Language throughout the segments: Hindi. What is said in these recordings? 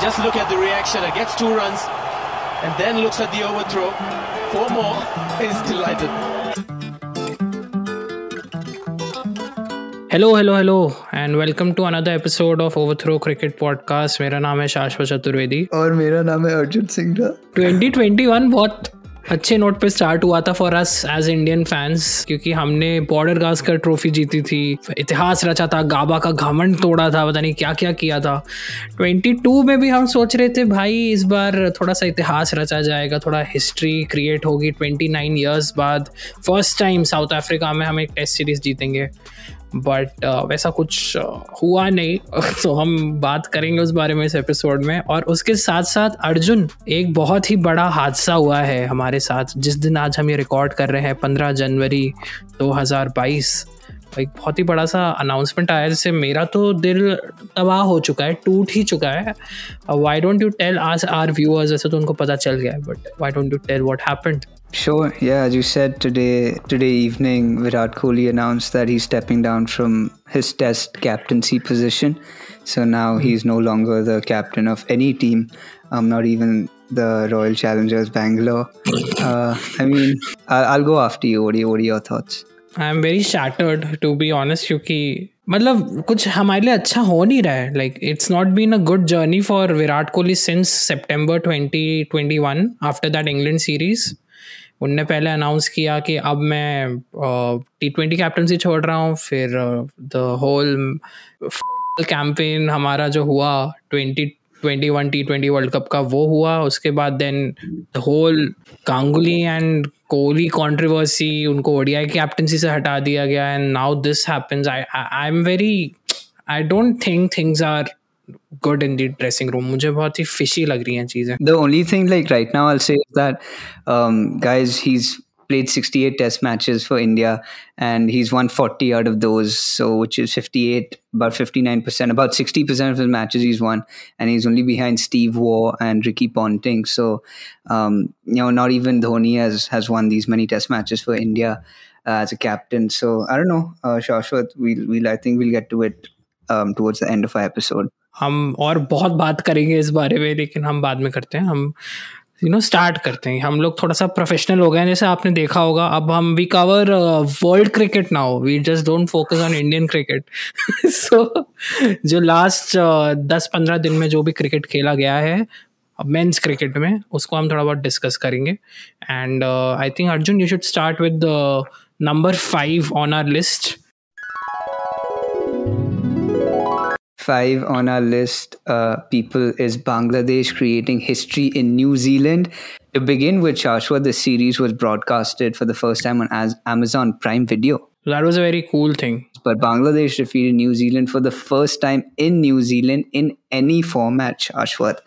Just look at the reaction. It gets two runs and then looks at the overthrow. Four more. He's delighted. Hello hello hello and welcome to another episode of overthrow cricket podcast मेरा नाम है शाश्वत चतुर्वेदी और मेरा नाम है अर्जुन सिंगला 2021 बहुत अच्छे नोट पे स्टार्ट हुआ था for us as Indian fans क्योंकि हमने बॉर्डर गास्कर ट्रॉफी जीती थी, इतिहास रचा था गाबा का घमंड तोड़ा था, पता नहीं क्या क्या किया था। 22 में भी हम सोच रहे थे, भाई, इस बार थोड़ा सा इतिहास रचा जाएगा, थोड़ा हिस्ट्री क्रिएट होगी 29 ईयर्स बाद फ़र्स्ट टाइम साउथ अफ्रीका में हम एक टेस्ट सीरीज़ जीतेंगे। बट uh, वैसा कुछ uh, हुआ नहीं। तो हम बात करेंगे उस बारे में इस एपिसोड में। और उसके साथ साथ अर्जुन एक बहुत ही बड़ा हादसा हुआ है हमारे साथ। जिस दिन आज हम ये रिकॉर्ड कर रहे हैं पंद्रह जनवरी 2022 एक बहुत ही बड़ा सा अनाउंसमेंट आया जिससे मेरा तो दिल तबाह हो चुका है टूट ही चुका है। Why don't you tell us our viewers ऐसे तो उनको पता चल गया है but why don't you tell what happened Sure. Yeah, as you said today, today evening, Virat Kohli announced that he's stepping down from his Test captaincy position. So now he's no longer the captain of any team. Um, not even the Royal Challengers Bangalore. Uh, I mean, I'll, I'll go after you. What are, what are your thoughts? I am very shattered to be honest क्योंकि मतलब कुछ हमारे लिए अच्छा हो नहीं रहा है like it's not been a good journey for Virat Kohli since September twenty twenty one after that England series उनने पहले अनाउंस किया कि अब मैं टी ट्वेंटी कैप्टनसी छोड़ रहा हूँ, फिर द होल कैंपेन हमारा जो हुआ twenty twenty one T twenty world cup का, वो हुआ। उसके बाद then the whole Ganguly and Kohli controversy उनको ओडिया कैप्टनसी से हटा दिया गया। And now this happens I I am very I don't think things are good in the dressing room मुझे बहुत ही fishy लग रही हैं चीजें the only thing like right now I'll say is that um, guys he's played 68 test matches for India and he's won 40 out of those so which is 58 about 59% about 60% of his matches he's won and he's only behind Steve Waugh and Ricky Ponting so um, you know not even Dhoni has has won these many test matches for India uh, as a captain so I don't know uh, Shashwat we'll, we'll I think we'll get to it um, towards the end of our episode हम और बहुत बात करेंगे इस बारे में लेकिन हम बाद में करते हैं। हम यू नो स्टार्ट करते हैं। हम लोग थोड़ा सा प्रोफेशनल हो गए हैं जैसे आपने देखा होगा। अब हम we cover world cricket now we just don't focus on Indian cricket so जो लास्ट uh, दस पंद्रह दिन में जो भी क्रिकेट खेला गया है मेंस क्रिकेट में उसको हम थोड़ा बहुत डिस्कस करेंगे। And I think Arjun you should start with number five on our list five on our list, uh, people, is Bangladesh creating history in New Zealand. To begin with, Shashwa, the series was broadcasted for the first time on Amazon Prime Video. That was a very cool thing. But Bangladesh defeated New Zealand for the first time in New Zealand in any format, Shashwat.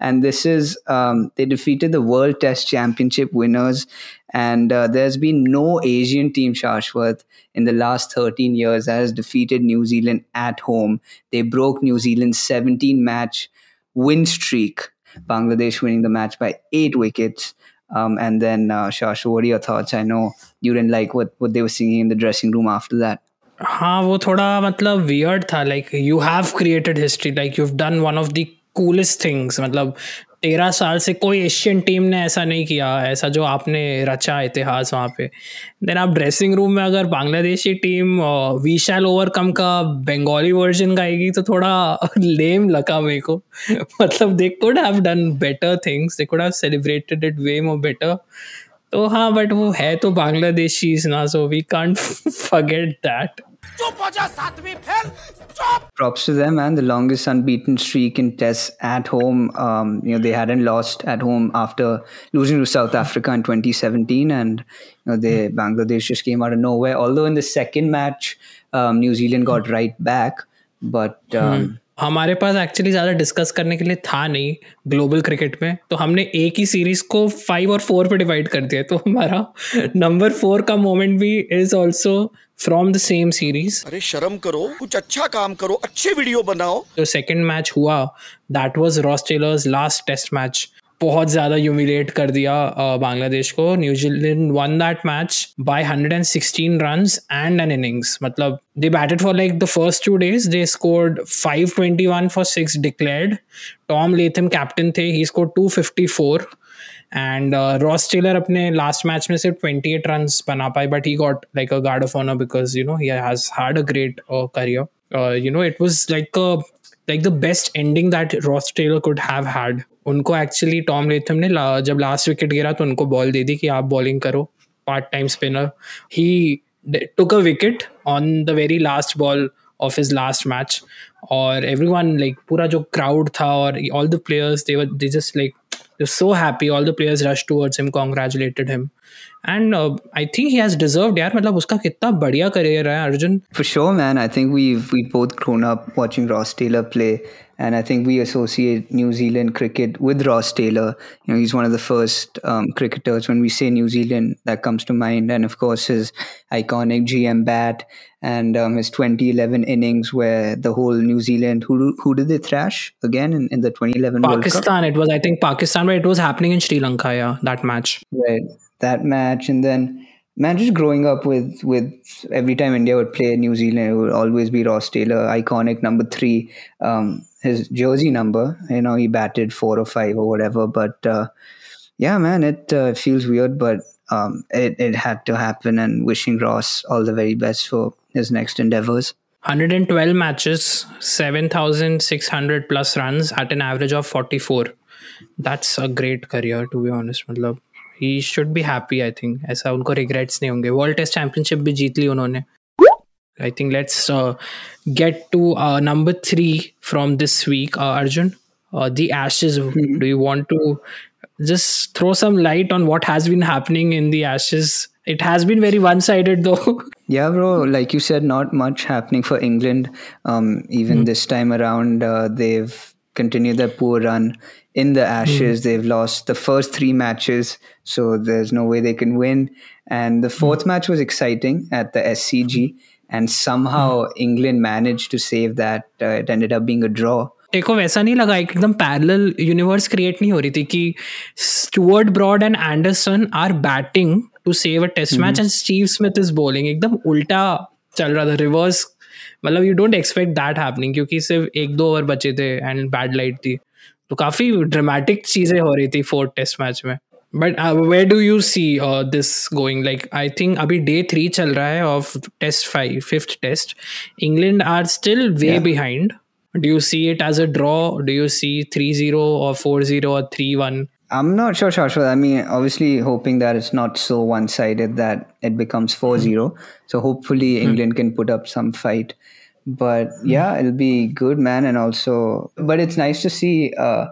And this is, um, they defeated the World Test Championship winners and uh, there's been no Asian team, Shashwat, in the last 13 years that has defeated New Zealand at home. They broke New Zealand's 17 match win streak, Bangladesh winning the match by eight wickets. Um, and then, uh, Shashu, what are your thoughts? I know you didn't like what, what they were singing in the dressing room after that. हाँ वो थोड़ा मतलब वियर्ड था like you have created history like you done one of the coolest things मतलब तेरह साल से कोई एशियन टीम ने ऐसा नहीं किया, ऐसा जो आपने रचा इतिहास वहाँ पे। देन आप ड्रेसिंग रूम में अगर Bangladeshi team we shall overcome का बंगाली वर्जन गाएगी तो थोड़ा लेम लगा मेरे को। मतलब they could have done better things they could have celebrated it way more better तो हाँ बट वो है तो बांग्लादेशी इज़ ना so we can't forget that Props to them, man. The longest unbeaten streak in tests at home. Um, you know, they hadn't lost at home after losing to South Africa in 2017, and you know, they Bangladesh just came out of nowhere. Although in the second match, um, New Zealand got right back, but. Um. हमारे पास एक्चुअली ज़्यादा डिस्कस करने के लिए था नहीं ग्लोबल क्रिकेट में तो हमने एक ही सीरीज़ को फाइव और फोर पे डिवाइड कर दिया तो हमारा नंबर फोर का मोमेंट भी is also from the same series अरे शर्म करो कुछ अच्छा काम करो अच्छे वीडियो बनाओ। जो सेकंड मैच हुआ that was Ross Taylor's last test match बहुत ज़्यादा ह्यूमिलेट कर दिया बांग्लादेश को। New Zealand won that match by 116 runs and an innings मतलब they batted for like the first two days they scored 521 for six declared Tom Latham captain थे he score 254 and Ross Taylor अपने लास्ट मैच में सिर्फ़ 28 रन्स बना पाए but he got like a guard of honour because you know he has a great career you know it was like like the best ending that Ross Taylor could have had उनको एक्चुअली टॉम रेथम ने ला, जब लास्ट विकेट गिरा तो उनको बॉल दे दी कि आप बॉलिंग करो part time spinner he took a wicket on the very last ball of his last match और एवरी वन लाइक पूरा जो क्राउड था और all the players they were they just like they're so happy all the players rushed towards him congratulated him and uh, I think he has deserved यार मतलब उसका कितना बढ़िया करियर है Arjun For sure, man. I think we've we both grown up watching Ross Taylor play, and I think we associate New Zealand cricket with Ross Taylor. You know, he's one of the first um, cricketers when we say New Zealand that comes to mind, and of course his iconic GM bat and um, his 2011 innings where the whole New Zealand who who did they thrash again in, in the 2011 World Cup? Pakistan it was I think Pakistan but it was happening in Sri Lanka yeah that match. Right. That match. And then man, just growing up with with every time India would play New Zealand, it would always be Ross Taylor, iconic number three. Um, his jersey number, you know, he batted four or five or whatever. But uh, yeah, man, it uh, feels weird, but um, it it had to happen. And wishing Ross all the very best for his next endeavors. 112 matches, 7,600 plus runs at an average of 44. That's a great career, to be honest. Matlab. He should be happy I think ऐसा उनको regrets नहीं होंगे वर्ल्ड टेस्ट चैंपियनशिप भी जीत ली उन्होंने I think let's uh, get to uh, number three from this week, uh, Arjun. Uh, the Ashes. Do you want to just throw some light on what has been happening in the Ashes? It has been very one-sided, though. Yeah, bro. Like you said, not much happening for England. Um, even mm. this time around, uh, they've continued their poor run in the Ashes. They've lost the first three matches, so there's no way they can win. And the fourth match was exciting at the SCG, and somehow England managed to save that. Uh, it ended up being a draw. देखो वैसा नहीं लगा एक एकदम पैरेलल यूनिवर्स क्रिएट नहीं हो रही थी कि Stuart Broad and Anderson are batting to save a test match and Steve Smith is bowling एकदम उल्टा चल रहा था रिवर्स मतलब you don't expect that happening क्योंकि सिर्फ एक दो ओवर बचे थे एंड बैड लाइट थी तो काफी ड्रामेटिक चीजें हो रही थी फोर्थ टेस्ट मैच में but where do you see this going like I think अभी डे थ्री चल रहा है of test five fifth test England are still way behind do you see it as a draw do you see 3-0 or 4-0 or 3-1 I'm not sure, Shashwat. I mean, obviously, hoping that it's not so one sided that it becomes 4 0. So, hopefully, England can put up some fight. But yeah, it'll be good, man. And also, but it's nice to see uh,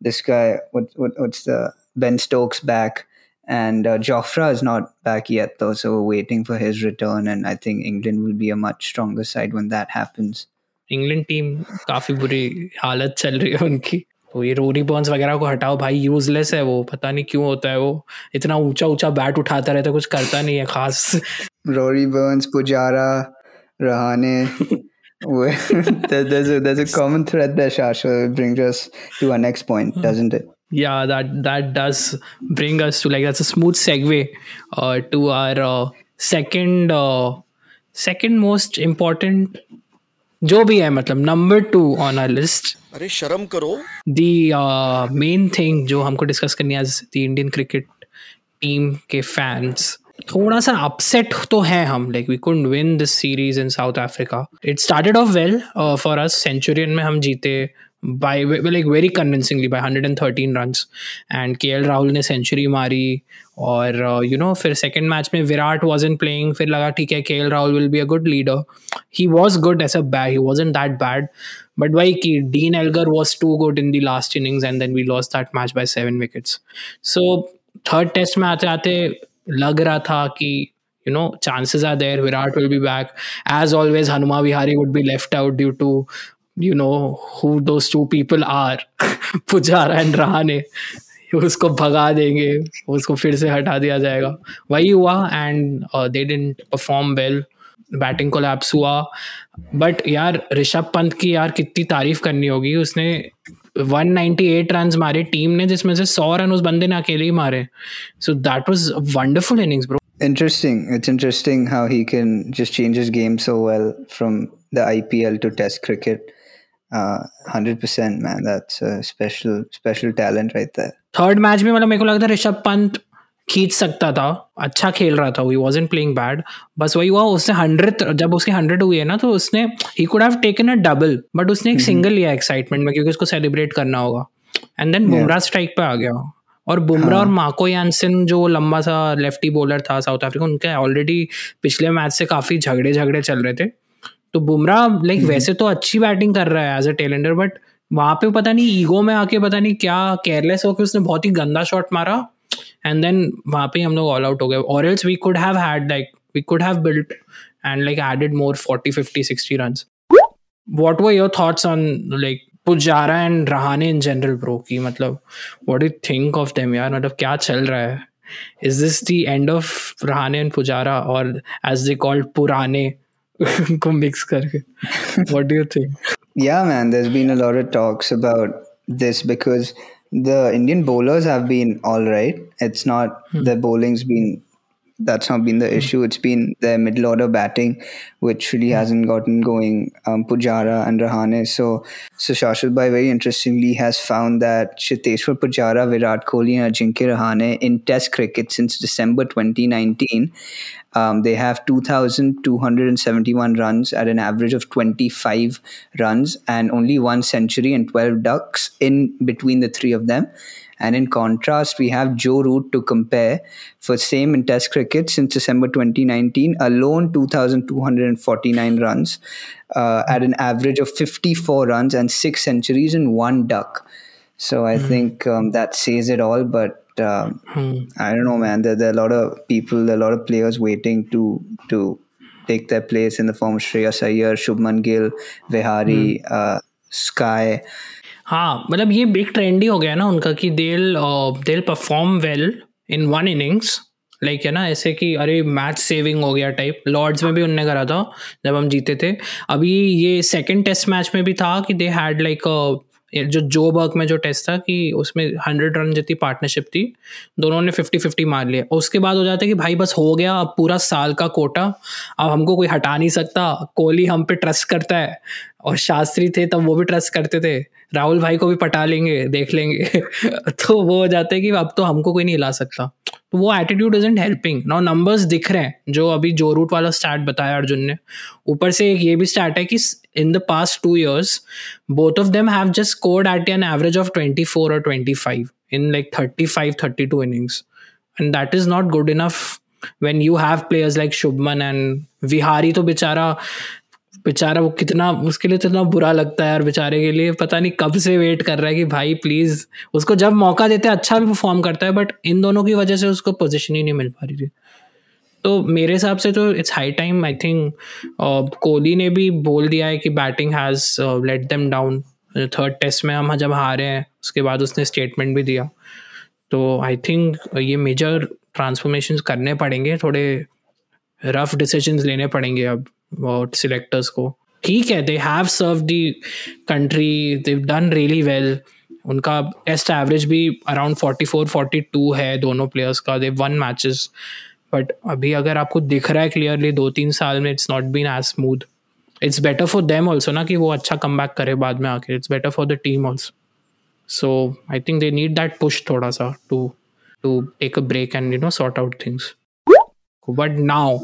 this guy, what, what, what's the Ben Stokes back. And uh, Jofra is not back yet, though. So, we're waiting for his return. And I think England will be a much stronger side when that happens. England team काफी बुरी हालत चल रही है उनकी तो ये रोरी बॉन्स वगैरह को हटाओ भाई यूजलेस है वो पता नहीं क्यों होता है वो इतना ऊंचा ऊंचा बैट उठाता रहता है कुछ करता नहीं है खास Rory Burns, Pujara, Rahane. There- there's a there's a common thread there, Shasha. It brings us to our next point, doesn't it? yeah that that does bring us to like that's a smooth segue uh, to our uh, second uh, second most important जो भी है मतलब number two on our list अरे शर्म करो दी मेन थिंग जो हमको डिस्कस करनी है as the Indian cricket team के फैंस थोड़ा सा अपसेट तो है हम like we could win this series in South Africa it started off well for us Centurion में हम जीते by like very convincingly by 113 runs and K L Rahul ने सेंचुरी मारी और यू नो फिर सेकेंड मैच में विराट वॉज़ इन प्लेइंग फिर लगा, ठीक है K L Rahul will be a good leader he was good as a bad he was in that bad but भाई कि Dean Elgar was too good in the last innings and then we lost that match by seven wickets so third test में आते आते लग रहा था कि you know chances are there Virat will be back as always Hanuma Vihari would be left out due to you know who those two people are Pujara and Rahane उसको भगा देंगे, उसको फिर से हटा दिया जाएगा। वही हुआ and they didn't perform well batting को लैप्स हुआ। बट यार, ऋषभ पंत की यार कितनी तारीफ़ करनी होगी। उसने 198 रन मारे टीम ने जिसमें से 100 रन उस बंदे ने अकेले ही मारे so that was wonderful innings bro Interesting. It's interesting how he can just change his game so well from the IPL to Test cricket. Uh, hundred percent, man. That's a special, special talent right there. Third match में मतलब मेरे को लगता है ऋषभ पंत खींच सकता था अच्छा खेल रहा था he was in playing bad बस वही हुआ उसने हंड्रेड जब उसके हंड्रेड हुई है ना तो उसने he could have taken a double but उसने एक सिंगल लिया एक्साइटमेंट में क्योंकि उसको सेलिब्रेट करना होगा। एंड देन बुमराह स्ट्राइक पे आ गया। और बुमराह और माको यानसिन जो लंबा सा लेफ्टी बॉलर था साउथ अफ्रीका उनके ऑलरेडी पिछले मैच से काफ़ी झगड़े झगड़े चल रहे थे। तो बुमराह लाइक वैसे तो अच्छी बैटिंग कर रहा है एज अ टेलेंडर बट वहाँ पे पता नहीं ईगो में आके पता नहीं क्या केयरलेस होकर उसने बहुत ही गंदा शॉट मारा। एंड देन वहां पे हम लोग ऑल आउट हो गए और else we could have had like we could have built and like added more 40 50 60 runs what were your thoughts on like Pujara and Rahane in general bro की मतलब what you think of them यार मतलब क्या चल रहा है is this the end of Rahane and Pujara और एज दे कॉल्ड पुराने को मिक्स करके what do you think Yeah, man. There's been a lot of talks about this because the Indian bowlers have been all right. It's not hmm. the bowling's been that's not been the Hmm. issue. It's been their middle order batting, which really Hmm. hasn't gotten going. Um, Pujara and Rahane. So, so Shashwat Bhai very interestingly has found that Chiteshwar Pujara, Virat Kohli, and Ajinkya Rahane in Test cricket since December 2019, um, they have 2,271 runs at an average of 25 runs and only one century and 12 ducks in between the three of them. And in contrast, we have Joe Root to compare for same in Test cricket since December 2019, alone 2,249 runs uh, at an average of 54 runs and six centuries and one duck. So I think um, that says it all. But um, I don't know, man. There, there are a lot of people, a lot of players waiting to to take their place in the form of Shreyas Iyer, Shubman Gill, Vihari, uh, Sky. हाँ मतलब ये बिग ट्रेंड ही हो गया ना उनका कि they'll they'll perform well in one innings like है ना, ऐसे कि अरे मैच सेविंग हो गया टाइप लॉर्ड्स में भी उनने करा था जब हम जीते थे। अभी ये सेकंड टेस्ट मैच में भी था कि दे हैड लाइक जो जो बर्ग में जो टेस्ट था कि उसमें हंड्रेड रन जितनी पार्टनरशिप थी, दोनों ने फिफ्टी फिफ्टी मार लिया। और उसके बाद हो जाता है कि भाई बस हो गया अब पूरा साल का कोटा अब हमको कोई हटा नहीं सकता। कोहली हम पे ट्रस्ट करता है। और शास्त्री थे तब वो भी ट्रस्ट करते थे। राहुल भाई को भी पटा लेंगे, देख लेंगे। तो वो हो जाता है कि अब तो हमको कोई नहीं हिला सकता। तो वो attitude isn't helping now numbers दिख रहे हैं, जो अभी जो रूट वाला स्टार्ट बताया अर्जुन ने। ऊपर से एक ये भी स्टार्ट है कि years both of them have just scored at an average of twenty four और twenty five in like thirty five thirty two innings and that is not good enough when you have players like Shubman and Vihari. तो बेचारा बेचारा वो कितना, उसके लिए तो इतना बुरा लगता है यार बेचारे के लिए। पता नहीं कब से वेट कर रहा है कि भाई प्लीज़ उसको जब मौका देते हैं अच्छा भी परफॉर्म करता है बट इन दोनों की वजह से उसको पोजीशन ही नहीं मिल पा रही थी। तो मेरे हिसाब से तो it's high time I think Kohli ने भी बोल दिया है कि batting has let them down third test में हम जब हारे हैं, उसके बाद उसने स्टेटमेंट भी दिया. तो आई थिंक ये मेजर ट्रांसफॉर्मेशन करने पड़ेंगे, थोड़े रफ डिसीज़न लेने पड़ेंगे अब और सिलेक्टर्स को. ठीक है they have served the country they done really well उनका टेस्ट एवरेज भी around forty four forty two है दोनों प्लेयर्स का. दे वन मैचेस बट अभी अगर आपको दिख रहा है क्लियरली दो तीन साल में it's not been as smooth it's better for them also ना कि वो अच्छा कम बैक करे बाद में आके it's better for the team also so I think they need that push थोड़ा सा to to take a break and you know sort out things but now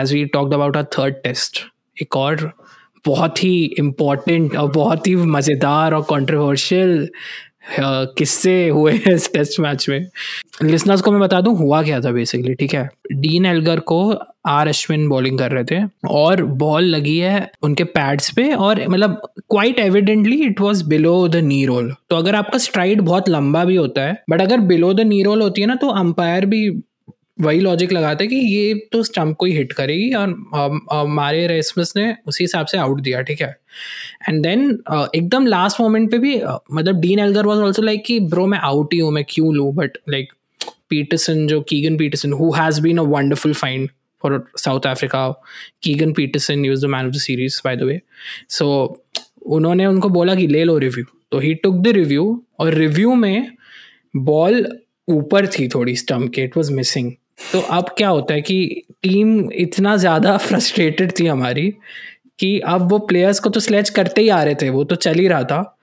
as we talked about a third test एक और बहुत ही इम्पोर्टेंट और बहुत ही मज़ेदार और कंट्रोवर्शियल किस्से हुए इस टेस्ट मैच में? लिसनर्स को मैं बता दूँ, हुआ क्या था बेसिकली ठीक है? डीन एल्गर को आर अश्विन बॉलिंग कर रहे थे और बॉल लगी है उनके पैड्स पे और मतलब quite evidently it was below the knee roll तो अगर आपका स्ट्राइड बहुत लंबा भी होता है बट अगर बिलो द नी रोल होती है ना तो अंपायर भी वही लॉजिक लगाते कि ये तो स्टम्प को ही हिट करेगी और हमारे रेसमस ने उसी हिसाब से आउट दिया, ठीक है? एंड देन एकदम लास्ट मोमेंट पे भी मतलब Dean Elgar was also like कि ब्रो मैं आउट ही हूँ, मैं क्यों लूँ? बट लाइक पीटरसन जो Keegan Petersen who has been a wonderful find for South Africa Keegan Petersen is the man of the series by the way so उन्होंने उनको बोला कि, ले लो रिव्यू तो ही टुक द रिव्यू और रिव्यू में बॉल ऊपर थी थोड़ी स्टम्प के इट वॉज़ मिसिंग तो अब क्या होता है कि टीम इतना ज़्यादा फ्रस्ट्रेटेड थी हमारी कि अब वो प्लेयर्स को तो स्लेच करते ही आ रहे थे वो तो चल ही रहा था।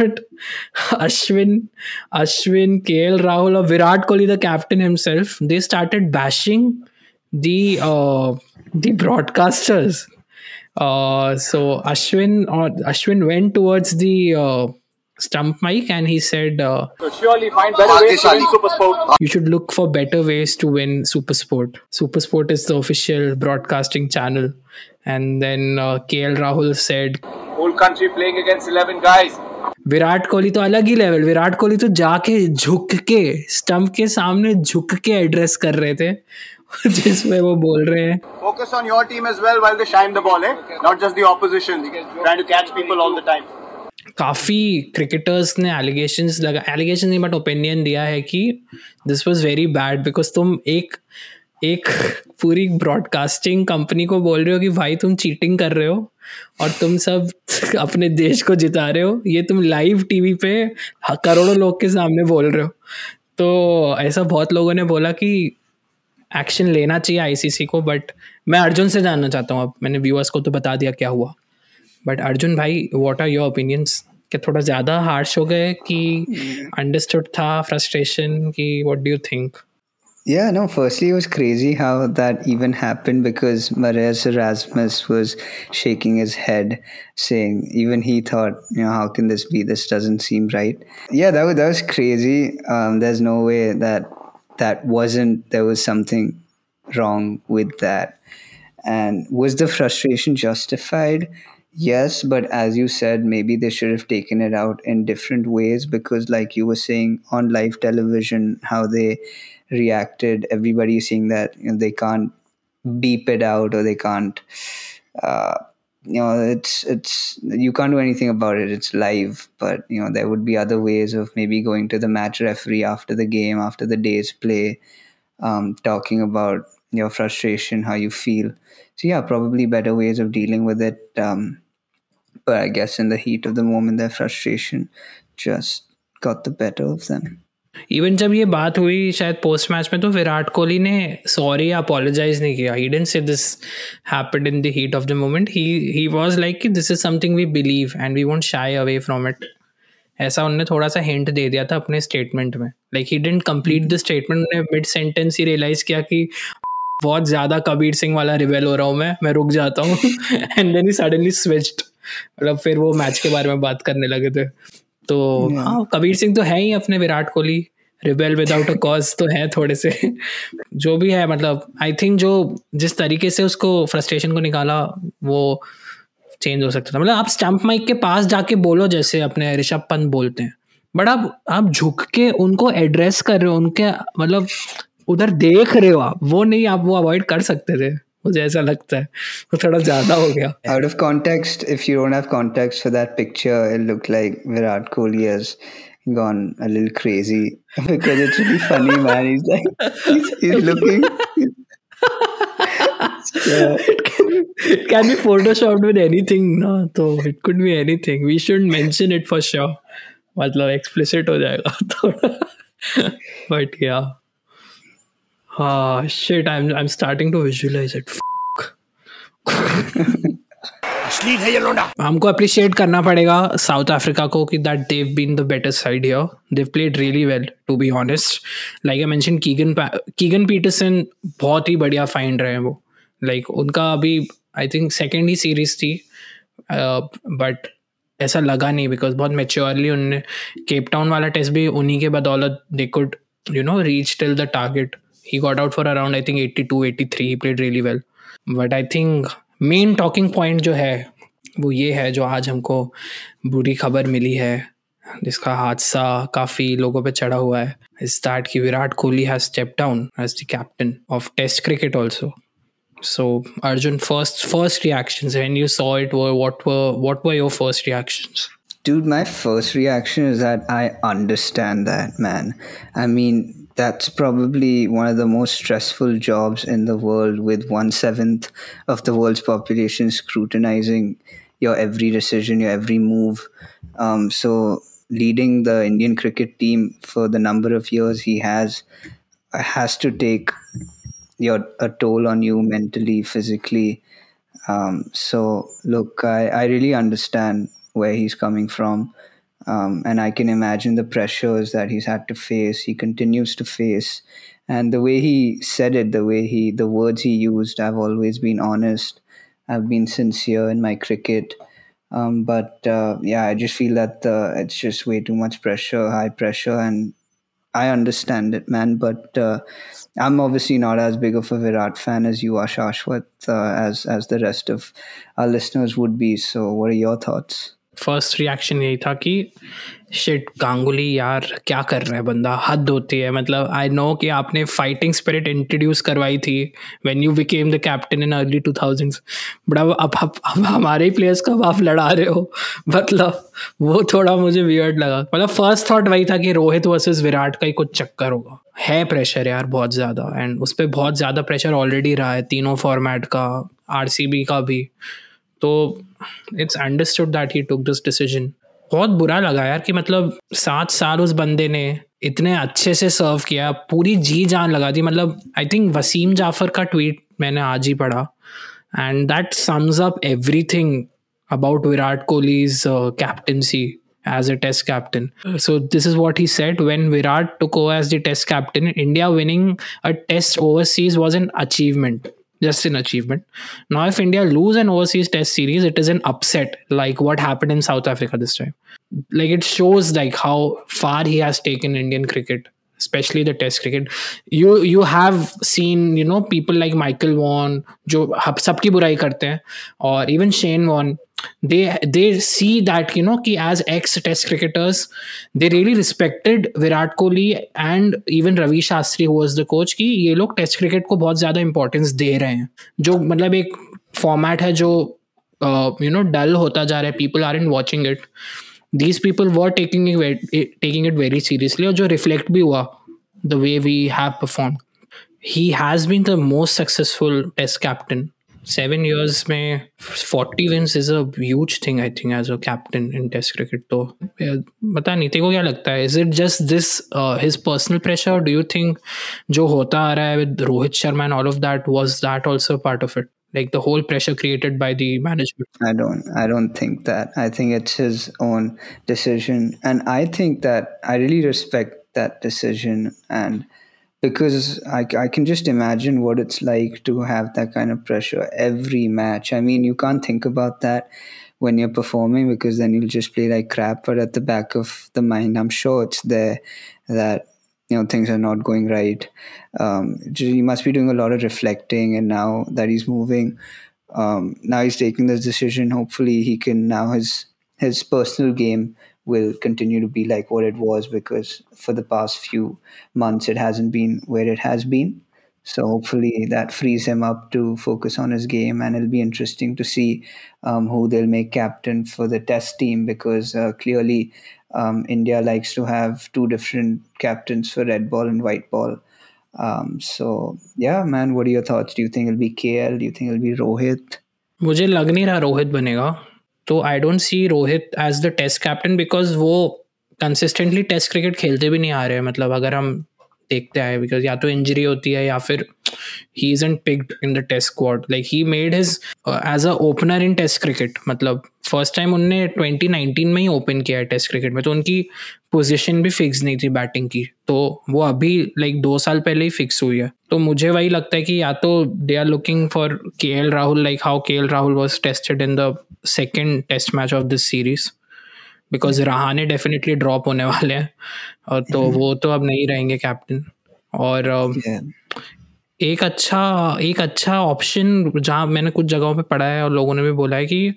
But Ashwin Ashwin K L Rahul और Virat Kohli the captain himself they started bashing the the broadcasters so Ashwin Ashwin went towards the uh, stump mic and he said, uh, surely find better ways to win Super Sport. You should look for better ways to win Super Sport. Super Sport is the official broadcasting channel. And then uh, KL Rahul said, Whole country playing against 11 guys. Virat Kohli तो अलग ही लेवल विराट कोहली तो जाके झुक के स्टंप के सामने झुक के एड्रेस कर रहे थे जिसमें वो बोल रहे हैं focus on your team as well while they shine the ball है not just the opposition trying to catch people all the time काफ़ी क्रिकेटर्स ने एलिगेशन लगा एलिगेशन नहीं बट ओपिनियन दिया है कि this was very bad because तुम एक एक पूरी ब्रॉडकास्टिंग कंपनी को बोल रहे हो कि भाई तुम चीटिंग कर रहे हो और तुम सब अपने देश को जिता रहे हो। ये तुम लाइव टीवी पे करोड़ों लोग के सामने बोल रहे हो। तो ऐसा बहुत लोगों ने बोला कि एक्शन लेना चाहिए आईसीसी को बट मैं अर्जुन से जानना चाहता हूँ अब। मैंने व्यूअर्स को तो बता दिया क्या हुआ। बट अर्जुन भाई व्हाट आर योर ओपिनियंस क्या थोड़ा ज़्यादा हार्श हो गए कि अंडरस्टूड था फ्रस्ट्रेशन कि what do you think Yeah, no, firstly, it was crazy how that even happened because Mares Erasmus was shaking his head, saying, even he thought, you know, how can this be? This doesn't seem right. Yeah, that was, that was crazy. Um, there's no way that that wasn't there was something wrong with that and was the frustration justified Yes but as you said maybe they should have taken it out in different ways because like you were saying on live television how they reacted everybody seeing that you know, they can't beep it out or they can't uh, you know it's it's you can't do anything about it. It's live but you know there would be other ways of maybe going to the match referee after the game after the day's play um, talking about your frustration how you feel so yeah probably better ways of dealing with it um, but i guess in the heat of the moment their frustration just got the better of them even जब ये बात हुई शायद पोस्ट मैच में तो विराट कोहली ने सॉरी अपोलोजाइज नहीं किया he didn't say this happened in the heat of the moment he he was like कि this is something we believe and we won't shy away from it ऐसा उन्होंने थोड़ा सा हिंट दे दिया था अपने स्टेटमेंट में like he didn't complete the statement उन्होंने मिड सेंटेंस ही रियलाइज किया कि बहुत ज़्यादा कबीर सिंह वाला रिवेल हो रहा हूँ मैं। मैं रुक जाता हूँ। And then he suddenly switched मतलब फिर वो मैच के बारे में बात करने लगे थे। तो हाँ कबीर सिंह तो है ही अपने Virat Kohli. Rebel without a cause तो है थोड़े से। जो भी है मतलब आई थिंक जो जिस तरीके से उसको फ्रस्ट्रेशन को निकाला वो चेंज हो सकता था। मतलब आप स्टम्प माइक के पास जाके बोलो जैसे अपने ऋषभ पंत बोलते हैं। बट आप आप झुक के उनको एड्रेस कर रहे हो उनके मतलब उधर देख रहे हो आप वो नहीं आप वो अवॉइड कर सकते थे मुझे ऐसा लगता है वो थोड़ा ज़्यादा हो गया out of context if you don't have context for that picture it look like Virat Kohli has gone a little crazy because it's really funny man he's like he's, he's looking can, it can be photoshopped with anything no so it could be anything we shouldn't mention it for sure मतलब explicit हो जाएगा थोड़ा but yeah ah shit I'm I'm starting to visualize it. अश्लील है ये लोंडा। हमको अप्रिशिएट करना पड़ेगा साउथ अफ्रीका को कि that they've been the better side here they've played really well to be honest like I mention Keegan Keegan Petersen बहुत ही बढ़िया फाइंड रहे हैं वो। लाइक like, उनका अभी आई थिंक सेकेंड ही सीरीज़ थी। बट uh, ऐसा लगा नहीं बिकॉज़ बहुत मेच्योरली उनने केप टाउन वाला टेस्ट भी उन्हीं के बदौलत they could you know reach till the target he got out for around I think eighty two eighty three he played really well but I think main talking point जो है वो ये है जो आज हमको बुरी खबर मिली है जिसका हादसा काफ़ी लोगों पे चढ़ा हुआ है इज दैट कि Virat Kohli has step down as the captain of test cricket also so arjun first first reactions when you saw it were what were what were your first reactions dude my first reaction is that i understand that man i mean that's probably one of the most stressful jobs in the world with one seventh of the world's population scrutinizing your every decision, your every move. Um, so leading the Indian cricket team for the number of years he has has to take your a toll on you mentally, physically. Um, so look, I, I really understand where he's coming from. Um, and I can imagine the pressures that he's had to face. He continues to face, and the way he said it, the way he, the words he used, I've always been honest. I've been sincere in my cricket. Um, but uh, yeah, I just feel that uh, it's just way too much pressure, high pressure, and I understand it, man. But uh, I'm obviously not as big of a Virat fan as you are, Shashwat, uh, as as the rest of our listeners would be. So, what are your thoughts? First reaction यही था कि शिट गांगुली यार क्या कर रहा है बंदा? हद होती है। मतलब आई नो कि आपने फाइटिंग स्पिरिट इंट्रोड्यूस करवाई थी when you became the captain in early two thousands but अब अब, अब, अब हमारे ही प्लेयर्स को अब आप लड़ा रहे हो। मतलब वो थोड़ा मुझे वियर्ड लगा। मतलब फ़र्स्ट थॉट वही था कि रोहित वर्सेज विराट का ही कुछ चक्कर होगा। है प्रेशर यार बहुत ज़्यादा। एंड उस पर बहुत ज़्यादा प्रेशर ऑलरेडी रहा है तीनों फॉर्मेट का आरसीबी का भी। तो it's understood that he took this decision बहुत बुरा लगा यार कि मतलब सात साल उस बंदे ने इतने अच्छे से सर्व किया, पूरी जी जान लगा दी मतलब आई थिंक वसीम जाफ़र का ट्वीट मैंने आज ही पढ़ा and that sums up every thing about Virat Kohli's captaincy as a test captain. So this is what he said when Virat took over as the test captain. India winning a test overseas was an achievement just an achievement. Now, if India lose an overseas test series, it is an upset, like what happened in South Africa this time. Like it shows like how far he has taken Indian cricket, especially the test cricket. You you have seen you know people like Michael Vaughan, जो सबकी बुराई करते हैं, और even Shane Warne they they see that you know ki as ex test cricketers they really respected virat kohli and even ravi shastri who was the coach ki ye log test cricket ko bahut zyada importance de rahe hain jo matlab ek format hai jo uh, you know dull hota ja raha hai people aren't watching it these people taking it taking it very seriously, और जो रिफ्लेक्ट भी हुआ the way we have perform he has been the most successful test captain seven years में forty wins is a huge thing I think as a captain in test cricket तो पता नहीं, तेरे को क्या लगता है? Is it just this his personal pressure do you think जो होता आ रहा है with Rohit Sharma and all of that was that also part of it like the whole pressure created by the management i don't i don't think that i think it's his own decision and i think that i really respect that decision and because I, I can just imagine what it's like to have that kind of pressure every match. I mean, you can't think about that when you're performing because then you'll just play like crap. But at the back of the mind, I'm sure it's there that you know things are not going right. Um, he must be doing a lot of reflecting, and now that he's moving, um, now he's taking this decision. Hopefully, he can now his his personal game will continue to be like what it was because for the past few months it hasn't been where it has been. So hopefully that frees him up to focus on his game, and it'll be interesting to see um, who they'll make captain for the test team because uh, clearly um, India likes to have two different captains for red ball and white ball. Um, so yeah, man, what are your thoughts? Do you think it'll be KL? Do you think it'll be Rohit? मुझे लग नहीं रहा रोहित बनेगा तो I don't see Rohit as the test captain because वो कंसिस्टेंटली टेस्ट क्रिकेट खेलते भी नहीं आ रहे मतलब अगर हम देखते आए बिकॉज या तो इंजरी होती है या फिर he is and picked in the test squad like he made his as a opener in test cricket मतलब फ़र्स्ट टाइम उनने 2019 में ही ओपन किया है टेस्ट क्रिकेट में तो उनकी पोजीशन भी फिक्स नहीं थी बैटिंग की। तो वो अभी लाइक दो साल पहले ही फिक्स हुई है। तो मुझे वही लगता है कि या तो they are looking for K L Rahul like how K L Rahul was tested in the second test match of this series because Rahane definitely drop होने वाले हैं। तो mm-hmm. वो तो अब नहीं रहेंगे कैप्टन और एक अच्छा एक अच्छा ऑप्शन जहाँ मैंने कुछ जगहों पे पढ़ा है और लोगों ने भी बोला है कि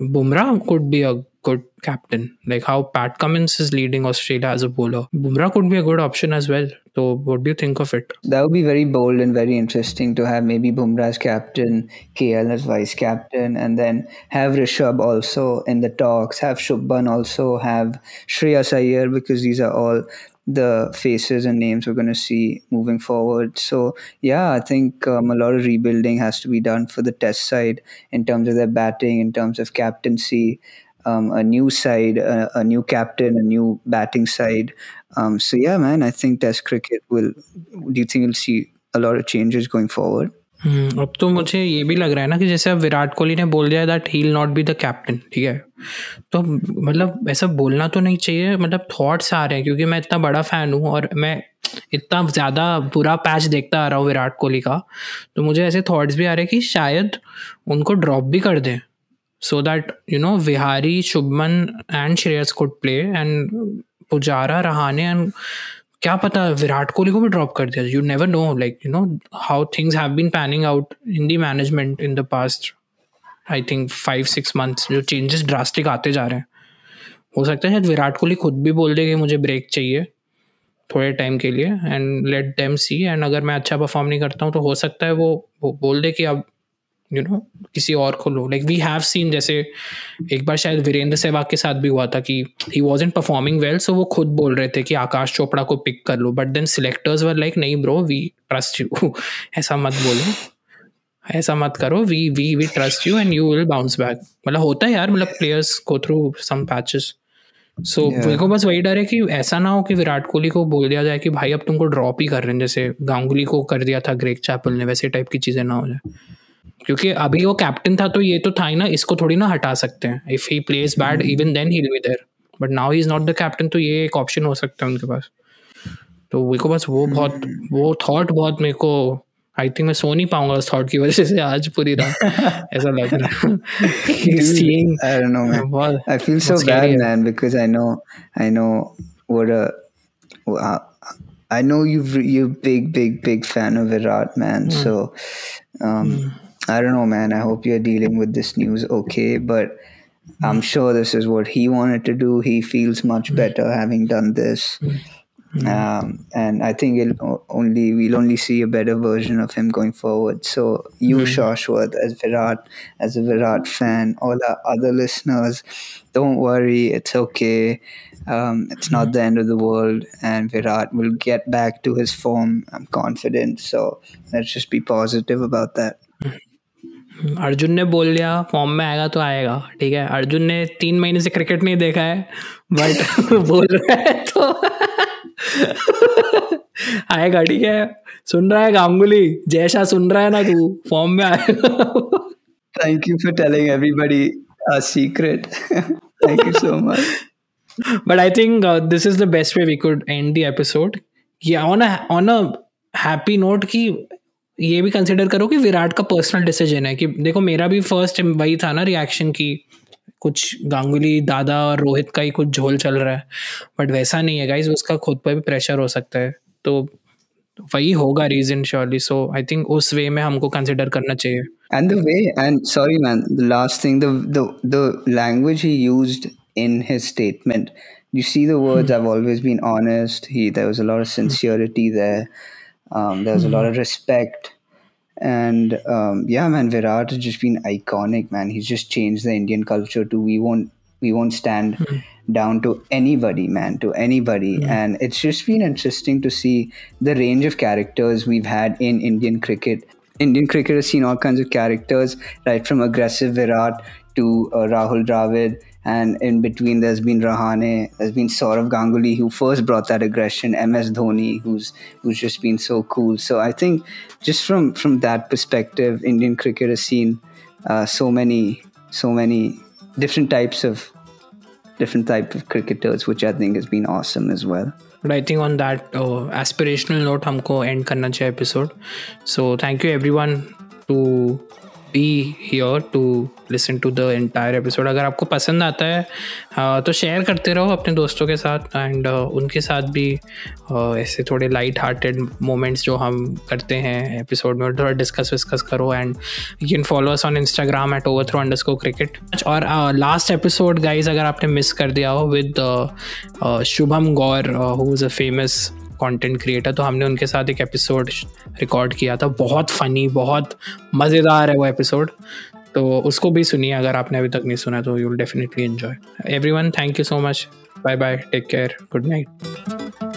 Bumrah could be a good captain like how Pat Cummins is leading Australia as a bowler Bumrah could be a good option as well तो what do think of it that would be very bold and very interesting to have maybe Bumrah as captain K L as vice captain and then have Rishabh also in the talks have Shubman also have Shreyas Iyer because these are all the faces and names we're going to see moving forward. So, yeah, I think um, a lot of rebuilding has to be done for the test side in terms of their batting, in terms of captaincy, um, a new side, a, a, new captain, a new batting side. Um, so, yeah, man, I think test cricket will. Do you think you'll see a lot of changes going forward? Hmm, अब तो मुझे ये भी लग रहा है ना कि जैसे अब विराट कोहली ने बोल दिया that he not be the captain ठीक है? तो मतलब ऐसा बोलना तो नहीं चाहिए मतलब थॉट्स आ रहे हैं क्योंकि मैं इतना बड़ा फ़ैन हूँ और मैं इतना ज़्यादा बुरा पैच देखता आ रहा हूँ विराट कोहली का तो मुझे ऐसे थॉट्स भी आ रहे हैं कि शायद उनको ड्रॉप भी कर दें so that you know Vihari Shubman and Shreyas could play and Pujara Rahane and क्या पता विराट कोहली को भी ड्रॉप कर दिया you never know like you know how things have been panning out in the management in the past I think five six months जो चेंजेस ड्रास्टिक आते जा रहे हैं। हो सकता है शायद विराट कोहली खुद भी बोल दे कि मुझे ब्रेक चाहिए थोड़े टाइम के लिए and let them see and अगर मैं अच्छा परफॉर्म नहीं करता हूँ तो हो सकता है वो, वो बोल दे कि अब यू नो किसी और को लो। लाइक वी हैव सीन जैसे एक बार शायद वीरेंद्र सहवाग के साथ भी हुआ था कि he was in performing well so वो खुद बोल रहे थे कि आकाश चोपड़ा को पिक कर लो। But then selectors were like नहीं ब्रो वी ट्रस्ट यू ऐसा मत बोलो। ऐसा मत करो। We we we trust you and you will bounce back मतलब होता है यार मतलब प्लेयर्स को थ्रू सम पैचेस सो मेरे को बस वही डर है कि ऐसा ना हो कि विराट कोहली को बोल दिया जाए कि भाई अब तुमको ड्रॉप ही कर रहे हैं। जैसे गांगुली को कर दिया था ग्रेक चैपल ने वैसे टाइप की चीज़ें ना हो जाए। क्योंकि अभी वो कैप्टन था तो ये तो था ही ना इसको थोड़ी ना हटा सकते हैं। If he plays bad even then he be there but now he is not the captain तो ये एक ऑप्शन हो सकता है उनके पास। तो मेरे को बस वो बहुत वो थॉट बहुत मेरे को आई थिंक मैं सो नहीं पाऊँगा उस थॉट की वजह से आज पूरी रात। ऐसा लग रहा है। I don't know man. I feel so bad man because I know I know what a uh, I know you've you're big big big fan of Virat man mm. so um, mm. I don't know, man. I hope you're dealing with this news okay, but I'm hmm. sure this is what he wanted to do. He feels much hmm. better having done this. Hmm. Um, and I think it'll only we'll only see a better version of him going forward. So you. Shashwat, as Virat, as a Virat fan, all our other listeners, don't worry, it's okay. Um, it's not the end of the world, and Virat will get back to his form. I'm confident. So let's just be positive about that. Arjun ने बोल दिया फॉर्म में आएगा तो आएगा ठीक है? अर्जुन ने तीन महीने से क्रिकेट नहीं देखा है बट बोल रहा है तो आएगा ठीक है? सुन रहा है गांगुली? जैसा सुन रहा है ना तू फॉर्म में आएगा। Thank you for telling everybody a secret thank you so much but I think this is the best way we could end the episode on on a happy note की ये भी कंसिडर करो कि विराट का पर्सनल डिसीज़न है कि देखो मेरा भी फ़र्स्ट वही था ना रिएक्शन की कुछ गांगुली दादा और रोहित का ही कुछ झोल चल रहा है। बट वैसा नहीं है गाइज़ उसका खुद पर भी प्रेशर हो सकता है। तो वही होगा reason surely so I think उस वे में हमको कंसिडर करना चाहिए। And the way and sorry man the last thing the the language he used in his statement you see the words hmm. i've always been honest he there was a lot of sincerity there. Um, there's mm-hmm. a lot of respect. And um, yeah, man, Virat has just been iconic, man. He's just changed the Indian culture to we won't we won't stand mm-hmm. down to anybody, man, to anybody. Mm-hmm. And it's just been interesting to see the range of characters we've had in Indian cricket. Indian cricket has seen all kinds of characters, right from aggressive Virat to uh, Rahul Dravid and in between there's been Rahane, there's been Saurav Ganguly who first brought that aggression, MS Dhoni who's who's just been so cool. So I think just from from that perspective, Indian cricket has seen uh, so many so many different types of different type of cricketers, which I think has been awesome as well. But I think on that uh, aspirational note, हमको end करना चाहिए episode. So thank you everyone to Be here to listen to the entire episode अगर आपको पसंद आता है तो शेयर करते रहो अपने दोस्तों के साथ एंड उनके साथ भी ऐसे थोड़े लाइट हार्टेड मोमेंट्स जो हम करते हैं एपिसोड में थोड़ा डिस्कस विस्कस करो and you can follow us on Instagram at over throw under cricket और लास्ट एपिसोड गाइज़ अगर आपने मिस कर दिया हो with Shubham Gaur who is a famous content creator तो हमने उनके साथ एक एपिसोड रिकॉर्ड किया था। बहुत फ़नी बहुत मज़ेदार है वो एपिसोड तो उसको भी सुनिए, अगर आपने अभी तक नहीं सुना तो you will definitely enjoy every one thank you so much bye bye take care good night